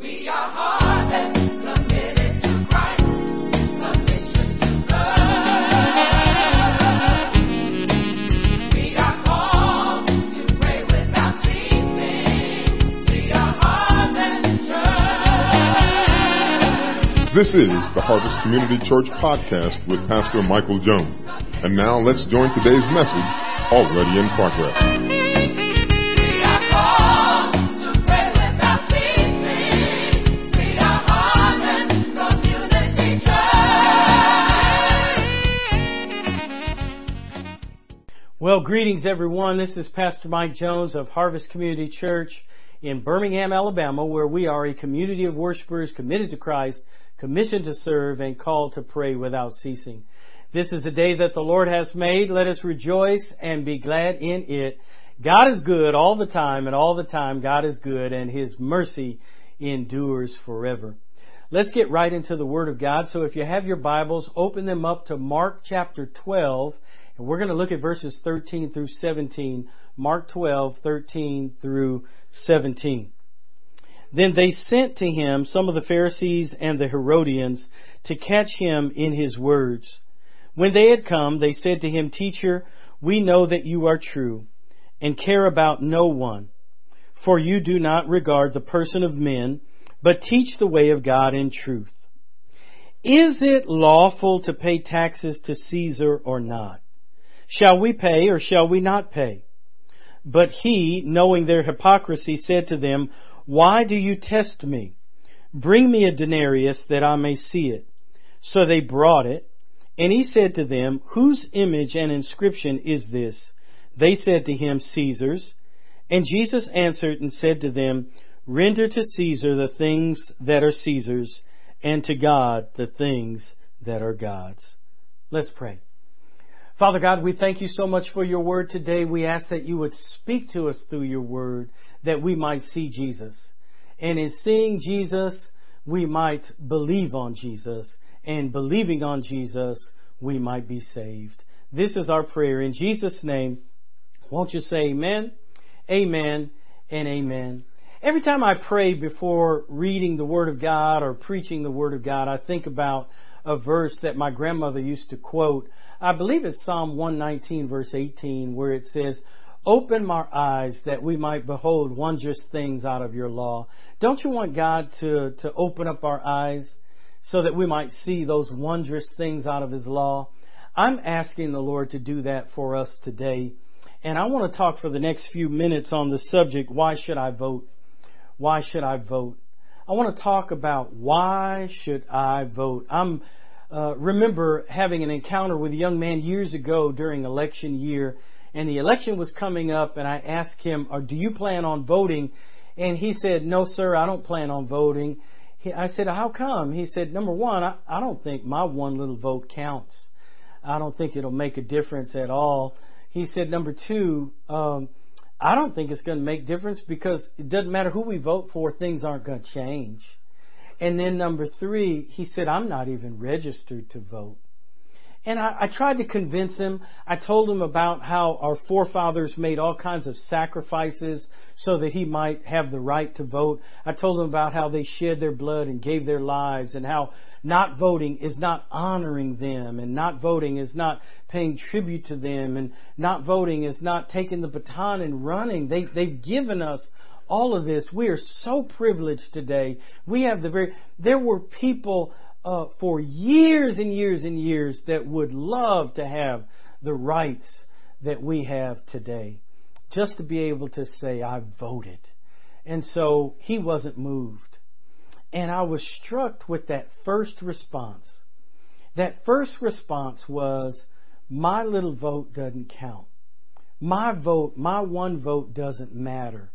We are. This is the Harvest Community Church podcast with Pastor Michael Jones. And now let's join today's message, already in progress. Well, greetings everyone. This is Pastor Mike Jones of Harvest Community Church in Birmingham, Alabama, where we are a community of worshipers committed to Christ, commissioned to serve, and called to pray without ceasing. This is a day that the Lord has made. Let us rejoice and be glad in it. God is good all the time, and all the time God is good, and His mercy endures forever. Let's get right into the Word of God. So if you have your Bibles, open them up to Mark chapter 12, and we're going to look at verses 13 through 17. Mark 12, 13 through 17. Then they sent to him some of the Pharisees and the Herodians to catch him in his words. When they had come, they said to him, Teacher, we know that you are true and care about no one, for you do not regard the person of men, but teach the way of God in truth. Is it lawful to pay taxes to Caesar or not? Shall we pay or shall we not pay? But he, knowing their hypocrisy, said to them, Why do you test me? Bring me a denarius that I may see it. So they brought it, and he said to them, Whose image and inscription is this? They said to him, Caesar's. And Jesus answered and said to them, Render to Caesar the things that are Caesar's, and to God the things that are God's. Let's pray. Father God, we thank you so much for your word today. We ask that you would speak to us through your word, that we might see Jesus. And in seeing Jesus, we might believe on Jesus. And believing on Jesus, we might be saved. This is our prayer. In Jesus' name, won't you say amen, amen, and amen. Every time I pray before reading the Word of God or preaching the Word of God, I think about a verse that my grandmother used to quote. I believe it's Psalm 119 verse 18 where it says, Open my eyes that we might behold wondrous things out of your law. Don't you want God to, to open up our eyes so that we might see those wondrous things out of His law? I'm asking the Lord to do that for us today. And I want to talk for the next few minutes on the subject, why should I vote? Why should I vote? I want to talk about why should I vote? I'm uh, remember having an encounter with a young man years ago during election year, and the election was coming up, and I asked him, "Do you plan on voting?" And he said, "No, sir, I don't plan on voting." He, I said, "How come?" He said, "Number one, I, I don't think my one little vote counts. I don't think it'll make a difference at all." He said, "Number two, um, I don't think it's going to make difference because it doesn't matter who we vote for, things aren't going to change." And then number three, he said, I'm not even registered to vote. And I, I, tried to convince him. I told him about how our forefathers made all kinds of sacrifices so that he might have the right to vote. I told him about how they shed their blood and gave their lives and how not voting is not honoring them and not voting is not paying tribute to them and not voting is not taking the baton and running. They, they've given us all of this. We are so privileged today. We have the very, there were people uh, for years and years and years that would love to have the rights that we have today. Just to be able to say, I voted. And so he wasn't moved. And I was struck with that first response. That first response was, my little vote doesn't count. My vote, my one vote doesn't matter.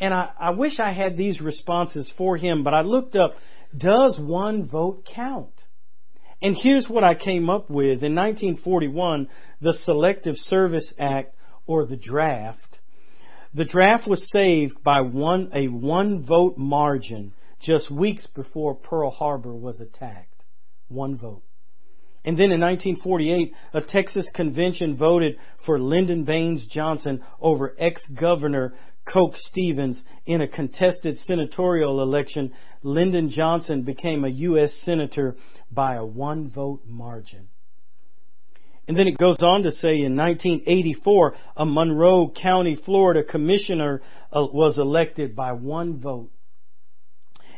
And I, I wish I had these responses for him, but I looked up, does one vote count? And here's what I came up with. In 1941, the Selective Service Act, or the draft, the draft was saved by one, a one vote margin just weeks before Pearl Harbor was attacked. One vote. And then in 1948, a Texas convention voted for Lyndon Baines Johnson over ex-governor Coke Stevens in a contested senatorial election, Lyndon Johnson became a U.S. Senator by a one vote margin. And then it goes on to say in 1984, a Monroe County, Florida commissioner uh, was elected by one vote.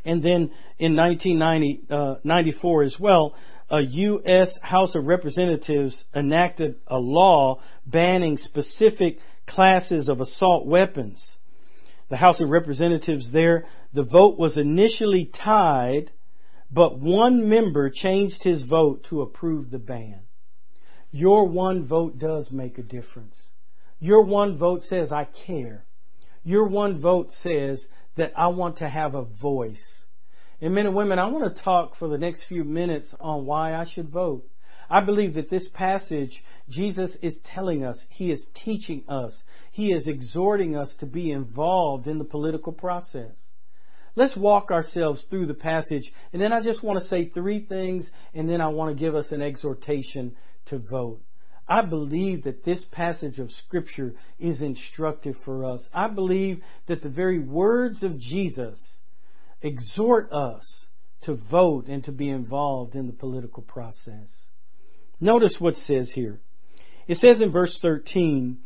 And then in 1994 uh, as well, a U.S. House of Representatives enacted a law banning specific classes of assault weapons. The House of Representatives there, the vote was initially tied, but one member changed his vote to approve the ban. Your one vote does make a difference. Your one vote says, I care. Your one vote says that I want to have a voice. And men and women, I want to talk for the next few minutes on why I should vote. I believe that this passage, Jesus is telling us, He is teaching us, He is exhorting us to be involved in the political process. Let's walk ourselves through the passage, and then I just want to say three things, and then I want to give us an exhortation to vote. I believe that this passage of Scripture is instructive for us. I believe that the very words of Jesus exhort us to vote and to be involved in the political process. Notice what it says here. It says in verse 13,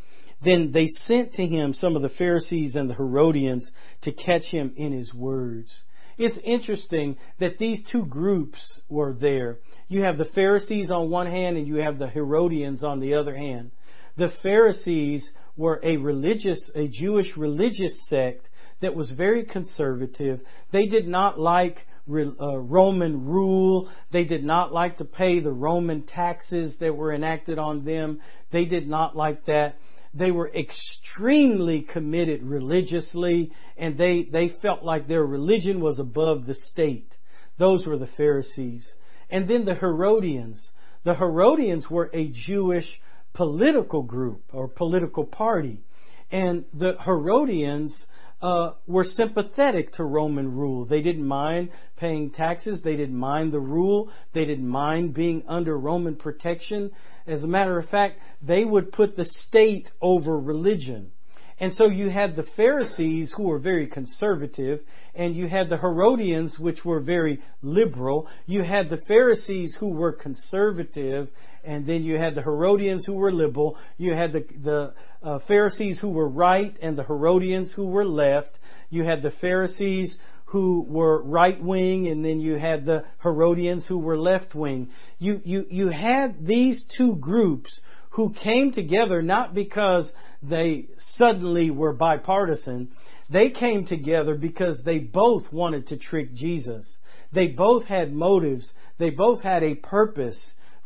Then they sent to him some of the Pharisees and the Herodians to catch him in his words. It's interesting that these two groups were there. You have the Pharisees on one hand and you have the Herodians on the other hand. The Pharisees were a religious, a Jewish religious sect that was very conservative. They did not like uh, Roman rule. They did not like to pay the Roman taxes that were enacted on them. They did not like that. They were extremely committed religiously and they, they felt like their religion was above the state. Those were the Pharisees. And then the Herodians. The Herodians were a Jewish political group or political party. And the Herodians uh, were sympathetic to Roman rule. They didn't mind paying taxes. They didn't mind the rule. They didn't mind being under Roman protection. As a matter of fact, they would put the state over religion. And so you had the Pharisees who were very conservative, and you had the Herodians which were very liberal. You had the Pharisees who were conservative, and then you had the Herodians who were liberal. You had the, the uh, Pharisees who were right and the Herodians who were left. You had the Pharisees who were right wing, and then you had the Herodians who were left wing. You, you, you had these two groups who came together not because they suddenly were bipartisan. They came together because they both wanted to trick Jesus. They both had motives. They both had a purpose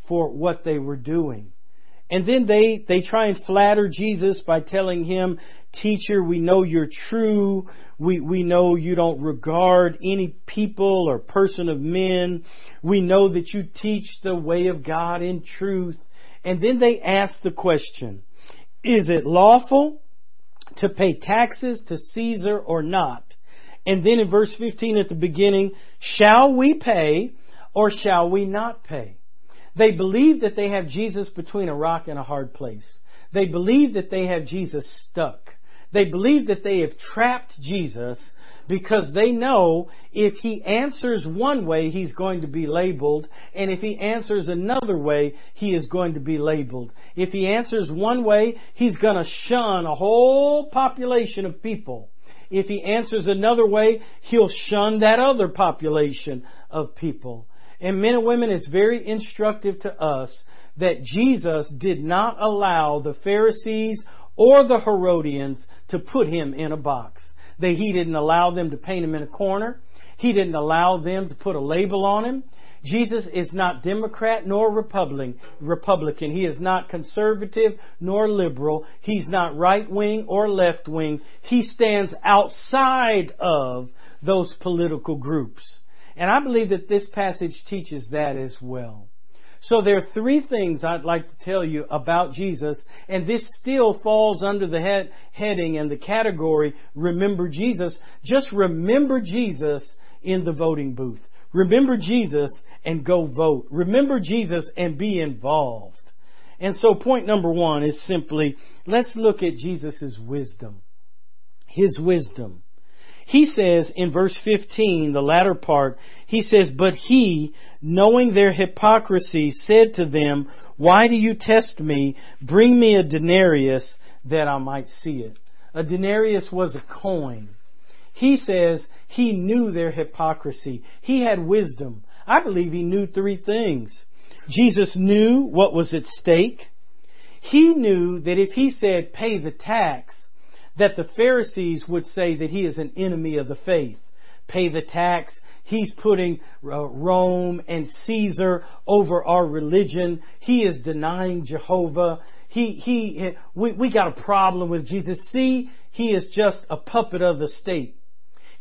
for what they were doing. And then they, they try and flatter Jesus by telling him, Teacher, we know you're true. We, we know you don't regard any people or person of men. We know that you teach the way of God in truth. And then they ask the question, is it lawful to pay taxes to Caesar or not? And then in verse 15 at the beginning, shall we pay or shall we not pay? They believe that they have Jesus between a rock and a hard place. They believe that they have Jesus stuck. They believe that they have trapped Jesus because they know if he answers one way, he's going to be labeled, and if he answers another way, he is going to be labeled. If he answers one way, he's going to shun a whole population of people. If he answers another way, he'll shun that other population of people. And men and women, it's very instructive to us that Jesus did not allow the Pharisees or the Herodians to put him in a box. That he didn't allow them to paint him in a corner. He didn't allow them to put a label on him. Jesus is not Democrat nor Republican. Republican. He is not conservative nor liberal. He's not right wing or left wing. He stands outside of those political groups. And I believe that this passage teaches that as well. So there are three things I'd like to tell you about Jesus, and this still falls under the head, heading and the category remember Jesus. Just remember Jesus in the voting booth. Remember Jesus and go vote. Remember Jesus and be involved. And so point number one is simply, let's look at Jesus' wisdom his wisdom. He says in verse 15, the latter part, he says, But he, knowing their hypocrisy, said to them, Why do you test me? Bring me a denarius that I might see it. A denarius was a coin. He says he knew their hypocrisy. He had wisdom. I believe he knew three things. Jesus knew what was at stake. He knew that if he said pay the tax, that the Pharisees would say that he is an enemy of the faith. Pay the tax. He's putting uh, Rome and Caesar over our religion. He is denying Jehovah. He, he, we, we got a problem with Jesus. See, he is just a puppet of the state.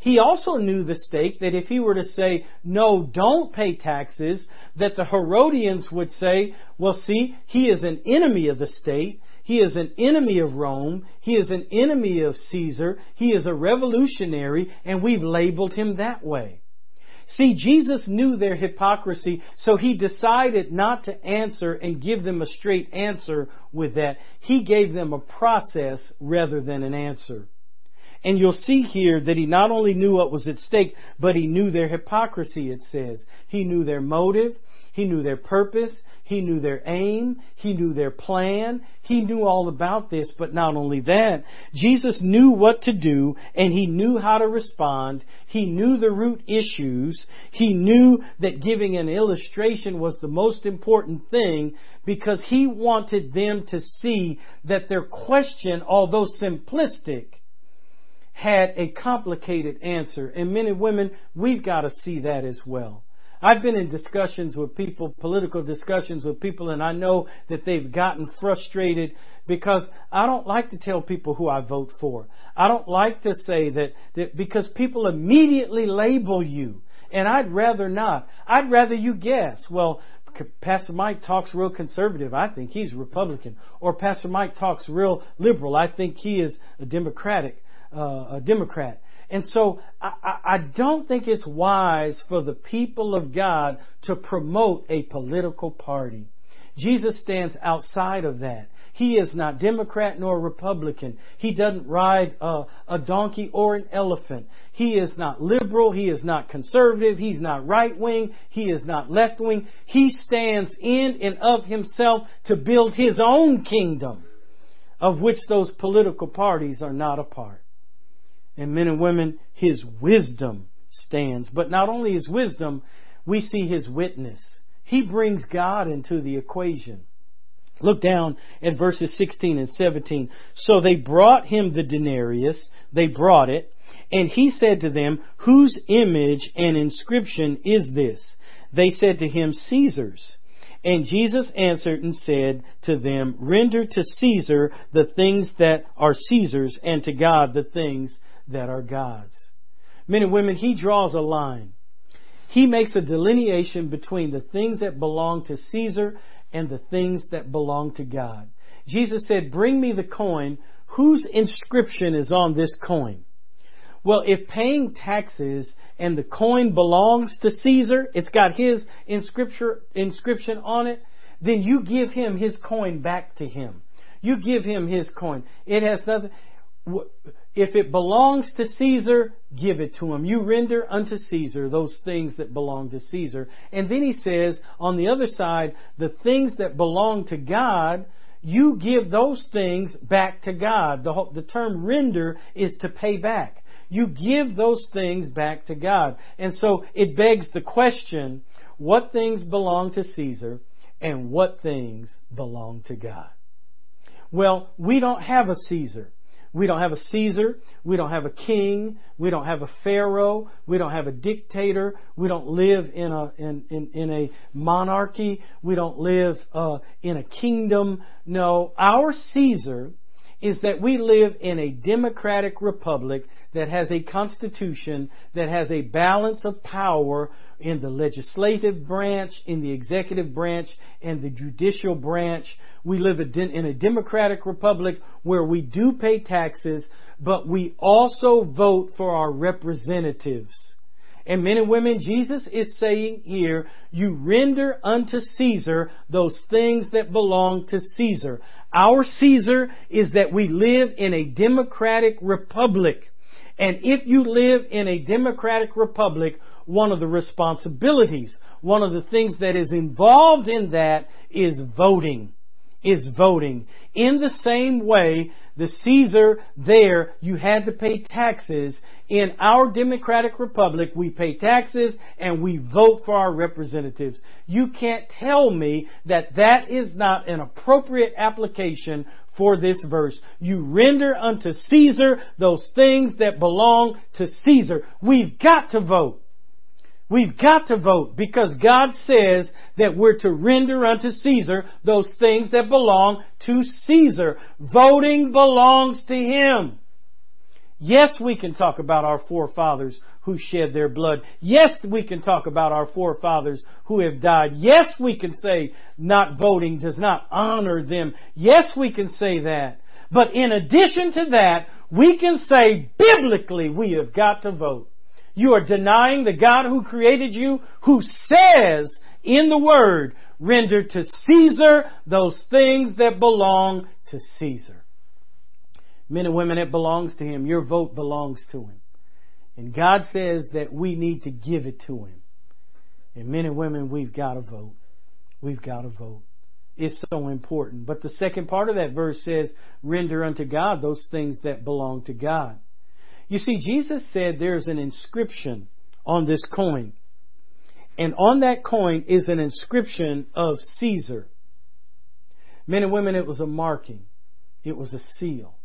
He also knew the stake that if he were to say, no, don't pay taxes, that the Herodians would say, well see, he is an enemy of the state. He is an enemy of Rome. He is an enemy of Caesar. He is a revolutionary, and we've labeled him that way. See, Jesus knew their hypocrisy, so he decided not to answer and give them a straight answer with that. He gave them a process rather than an answer. And you'll see here that he not only knew what was at stake, but he knew their hypocrisy, it says. He knew their motive. He knew their purpose. He knew their aim. He knew their plan. He knew all about this, but not only that, Jesus knew what to do and he knew how to respond. He knew the root issues. He knew that giving an illustration was the most important thing because he wanted them to see that their question, although simplistic, had a complicated answer. And men and women, we've got to see that as well. I've been in discussions with people, political discussions with people, and I know that they've gotten frustrated because I don't like to tell people who I vote for. I don't like to say that, that because people immediately label you. And I'd rather not. I'd rather you guess. Well, Pastor Mike talks real conservative. I think he's Republican. Or Pastor Mike talks real liberal. I think he is a Democratic uh, a Democrat. And so I, I don't think it's wise for the people of God to promote a political party. Jesus stands outside of that. He is not Democrat nor Republican. He doesn't ride a, a, donkey or an elephant. He is not liberal. He is not conservative. He's not right wing. He is not left wing. He stands in and of himself to build his own kingdom, of which those political parties are not a part and men and women, his wisdom stands. But not only his wisdom, we see his witness. He brings God into the equation. Look down at verses 16 and 17. So they brought him the denarius, they brought it, and he said to them, Whose image and inscription is this? They said to him, Caesar's. And Jesus answered and said to them, Render to Caesar the things that are Caesar's, and to God the things that are God's. Men and women, he draws a line. He makes a delineation between the things that belong to Caesar and the things that belong to God. Jesus said, Bring me the coin. Whose inscription is on this coin? Well, if paying taxes and the coin belongs to Caesar, it's got his inscription on it, then you give him his coin back to him. You give him his coin. It has nothing. If it belongs to Caesar, give it to him. You render unto Caesar those things that belong to Caesar. And then he says, on the other side, the things that belong to God, you give those things back to God. The, the term render is to pay back. You give those things back to God. And so it begs the question, what things belong to Caesar and what things belong to God? Well, we don't have a Caesar. We don't have a Caesar. We don't have a king. We don't have a pharaoh. We don't have a dictator. We don't live in a in in, in a monarchy. We don't live uh, in a kingdom. No, our Caesar is that we live in a democratic republic that has a constitution that has a balance of power in the legislative branch, in the executive branch, and the judicial branch. We live in a democratic republic where we do pay taxes, but we also vote for our representatives. And men and women, Jesus is saying here, you render unto Caesar those things that belong to Caesar. Our Caesar is that we live in a democratic republic. And if you live in a democratic republic, one of the responsibilities, one of the things that is involved in that is voting. Is voting. In the same way, the Caesar there, you had to pay taxes. In our democratic republic, we pay taxes and we vote for our representatives. You can't tell me that that is not an appropriate application for this verse. You render unto Caesar those things that belong to Caesar. We've got to vote. We've got to vote because God says that we're to render unto Caesar those things that belong to Caesar. Voting belongs to Him. Yes, we can talk about our forefathers who shed their blood. Yes, we can talk about our forefathers who have died. Yes, we can say not voting does not honor them. Yes, we can say that. But in addition to that, we can say biblically we have got to vote. You are denying the God who created you, who says in the Word, render to Caesar those things that belong to Caesar. Men and women, it belongs to Him. Your vote belongs to Him. And God says that we need to give it to Him. And men and women, we've got to vote. We've got to vote. It's so important. But the second part of that verse says, render unto God those things that belong to God. You see, Jesus said there's an inscription on this coin. And on that coin is an inscription of Caesar. Men and women, it was a marking. It was a seal.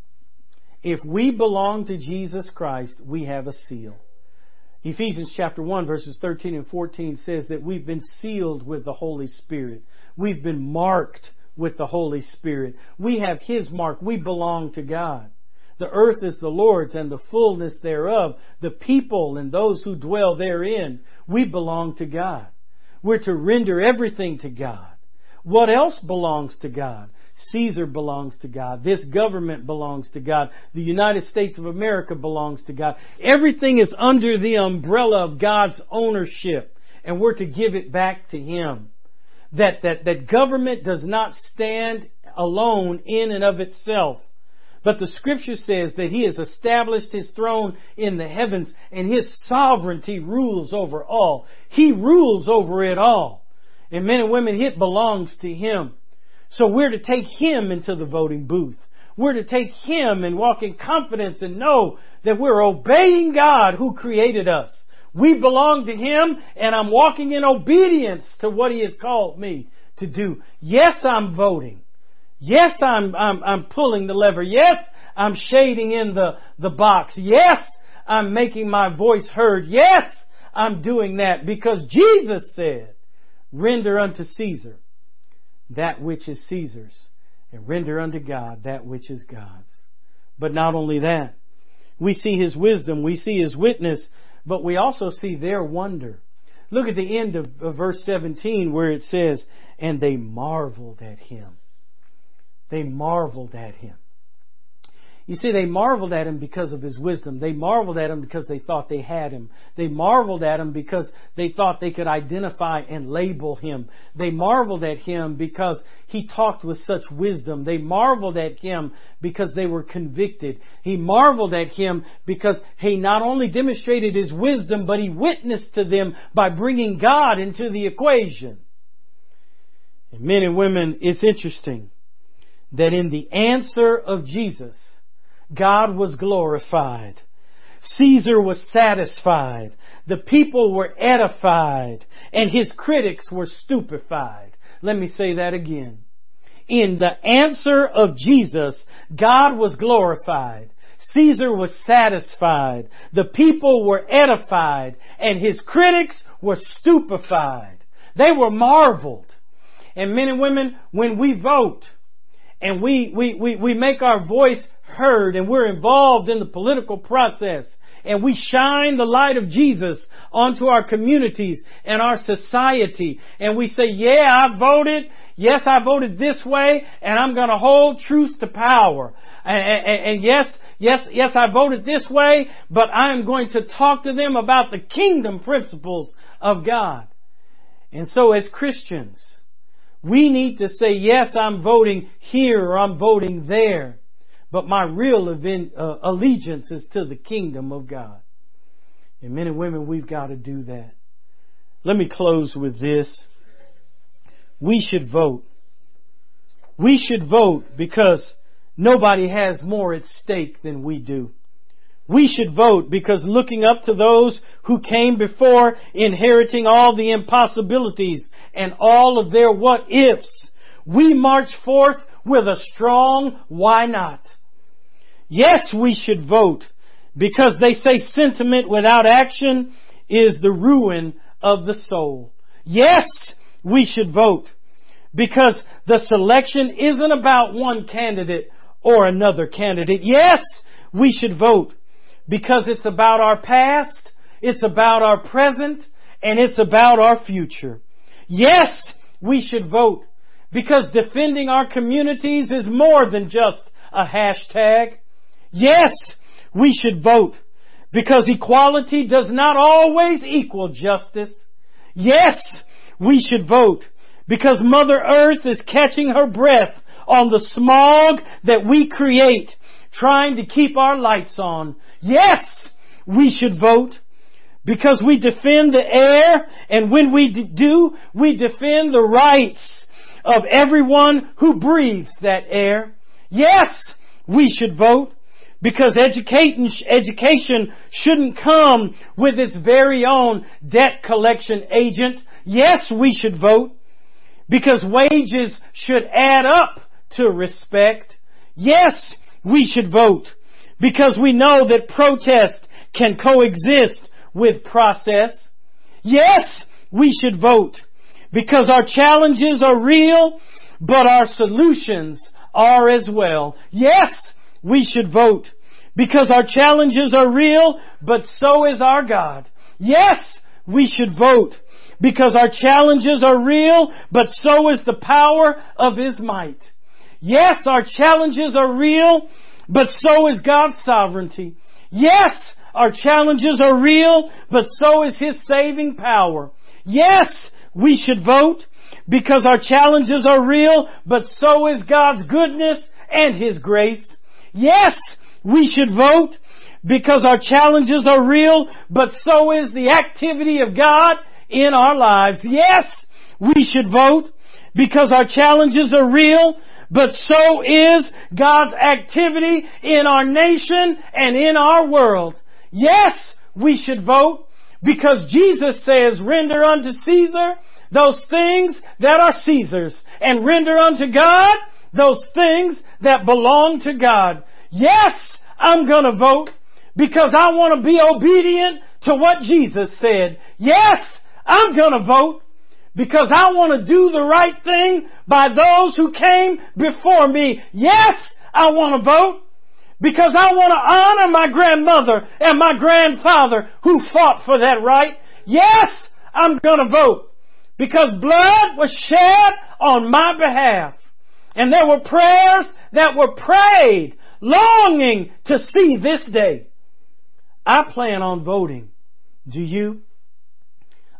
If we belong to Jesus Christ, we have a seal. Ephesians chapter 1 verses 13 and 14 says that we've been sealed with the Holy Spirit. We've been marked with the Holy Spirit. We have His mark. We belong to God. The earth is the Lord's and the fullness thereof, the people and those who dwell therein. We belong to God. We're to render everything to God. What else belongs to God? Caesar belongs to God. This government belongs to God. The United States of America belongs to God. Everything is under the umbrella of God's ownership, and we're to give it back to Him. That, that, that government does not stand alone in and of itself. But the scripture says that He has established His throne in the heavens and His sovereignty rules over all. He rules over it all. And men and women, it belongs to Him. So we're to take Him into the voting booth. We're to take Him and walk in confidence and know that we're obeying God who created us. We belong to Him and I'm walking in obedience to what He has called me to do. Yes, I'm voting. Yes, I'm, I'm, I'm pulling the lever. Yes, I'm shading in the, the box. Yes, I'm making my voice heard. Yes, I'm doing that because Jesus said, render unto Caesar that which is Caesar's and render unto God that which is God's. But not only that, we see his wisdom, we see his witness, but we also see their wonder. Look at the end of, verse 17 where it says, and they marveled at him. They marveled at him. You see, they marveled at him because of his wisdom. They marveled at him because they thought they had him. They marveled at him because they thought they could identify and label him. They marveled at him because he talked with such wisdom. They marveled at him because they were convicted. He marveled at him because he not only demonstrated his wisdom, but he witnessed to them by bringing God into the equation. And men and women, it's interesting that in the answer of Jesus, God was glorified. Caesar was satisfied. The people were edified. And his critics were stupefied. Let me say that again. In the answer of Jesus, God was glorified. Caesar was satisfied. The people were edified. And his critics were stupefied. They were marveled. And men and women, when we vote, and we, we, we, we make our voice heard and we're involved in the political process and we shine the light of Jesus onto our communities and our society and we say, yeah, I voted. Yes, I voted this way and I'm going to hold truth to power. And, and, and, yes, yes, yes, I voted this way, but I'm going to talk to them about the kingdom principles of God. And so as Christians, We need to say, yes, I'm voting here or I'm voting there. But my real event, uh, allegiance is to the kingdom of God. And men and women, we've got to do that. Let me close with this. We should vote. We should vote because nobody has more at stake than we do. We should vote because looking up to those who came before, inheriting all the impossibilities and all of their what ifs, we march forth with a strong why not. Yes, we should vote because they say sentiment without action is the ruin of the soul. Yes, we should vote because the selection isn't about one candidate or another candidate. Yes, we should vote because it's about our past, it's about our present, and it's about our future. Yes, we should vote because defending our communities is more than just a hashtag. Yes, we should vote because equality does not always equal justice. Yes, we should vote because Mother Earth is catching her breath on the smog that we create trying to keep our lights on. Yes, we should vote because we defend the air and when we do, we defend the rights of everyone who breathes that air. Yes, we should vote because education, shouldn't come with its very own debt collection agent. Yes, we should vote because wages should add up to respect. Yes, we should vote because we know that protest can coexist with process. Yes, we should vote because our challenges are real, but our solutions are as well. Yes, we should vote because our challenges are real, but so is our God. Yes, we should vote because our challenges are real, but so is the power of His might. Yes, our challenges are real, but so is God's sovereignty. Yes, our challenges are real, but so is His saving power. Yes, we should vote because our challenges are real, but so is God's goodness and His grace. Yes, we should vote because our challenges are real, but so is the activity of God in our lives. Yes, we should vote because our challenges are real, but so is God's activity in our nation and in our world. Yes, we should vote because Jesus says, render unto Caesar those things that are Caesar's and render unto God those things that belong to God. Yes, I'm gonna vote because I want to be obedient to what Jesus said. Yes, I'm gonna vote because I want to do the right thing by those who came before me. Yes, I want to vote because I want to honor my grandmother and my grandfather who fought for that right. Yes, I'm going to vote because blood was shed on my behalf. And there were prayers that were prayed longing to see this day. I plan on voting. Do you?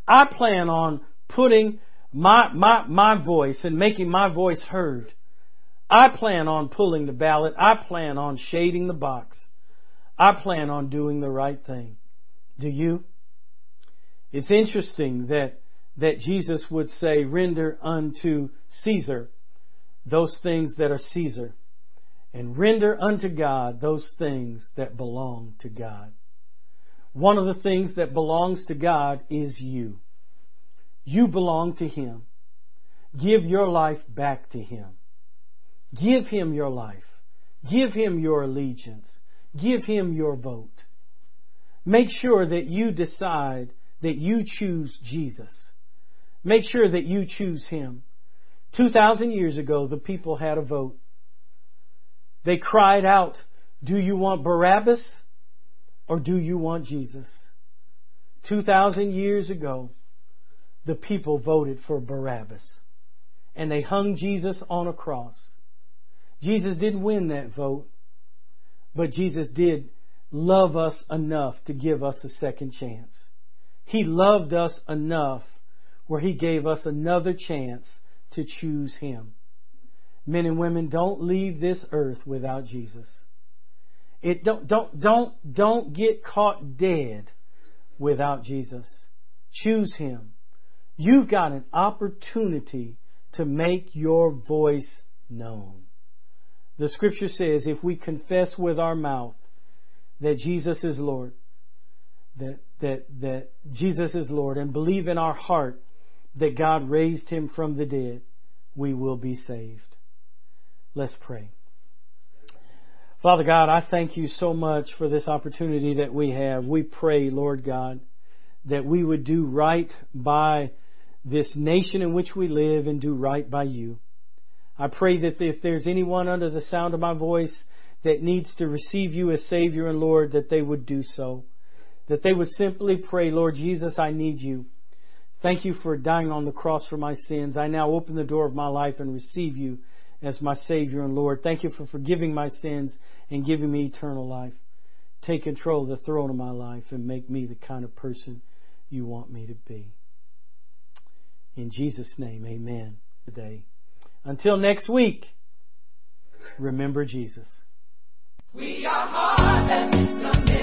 I plan on putting my, my, my voice and making my voice heard. I plan on pulling the ballot. I plan on shading the box. I plan on doing the right thing. Do you? It's interesting that, that Jesus would say, render unto Caesar those things that are Caesar and render unto God those things that belong to God. One of the things that belongs to God is you. You belong to Him. Give your life back to Him. Give Him your life. Give Him your allegiance. Give Him your vote. Make sure that you decide that you choose Jesus. Make sure that you choose Him. 2,000 years ago, the people had a vote. They cried out, Do you want Barabbas or do you want Jesus? 2,000 years ago, the people voted for Barabbas. And they hung Jesus on a cross. Jesus didn't win that vote, but Jesus did love us enough to give us a second chance. He loved us enough where He gave us another chance to choose Him. Men and women, don't leave this earth without Jesus. It don't don't don't don't get caught dead without Jesus. Choose him. You've got an opportunity to make your voice known. The scripture says if we confess with our mouth that Jesus is Lord, that that that Jesus is Lord and believe in our heart that God raised him from the dead, we will be saved. Let's pray. Father God, I thank you so much for this opportunity that we have. We pray, Lord God, that we would do right by this nation in which we live and do right by you. I pray that if there's anyone under the sound of my voice that needs to receive you as Savior and Lord, that they would do so. That they would simply pray, Lord Jesus, I need you. Thank you for dying on the cross for my sins. I now open the door of my life and receive you as my Savior and Lord. Thank you for forgiving my sins and giving me eternal life. Take control of the throne of my life and make me the kind of person you want me to be. In Jesus' name, amen. Today. Until next week, remember Jesus. We are.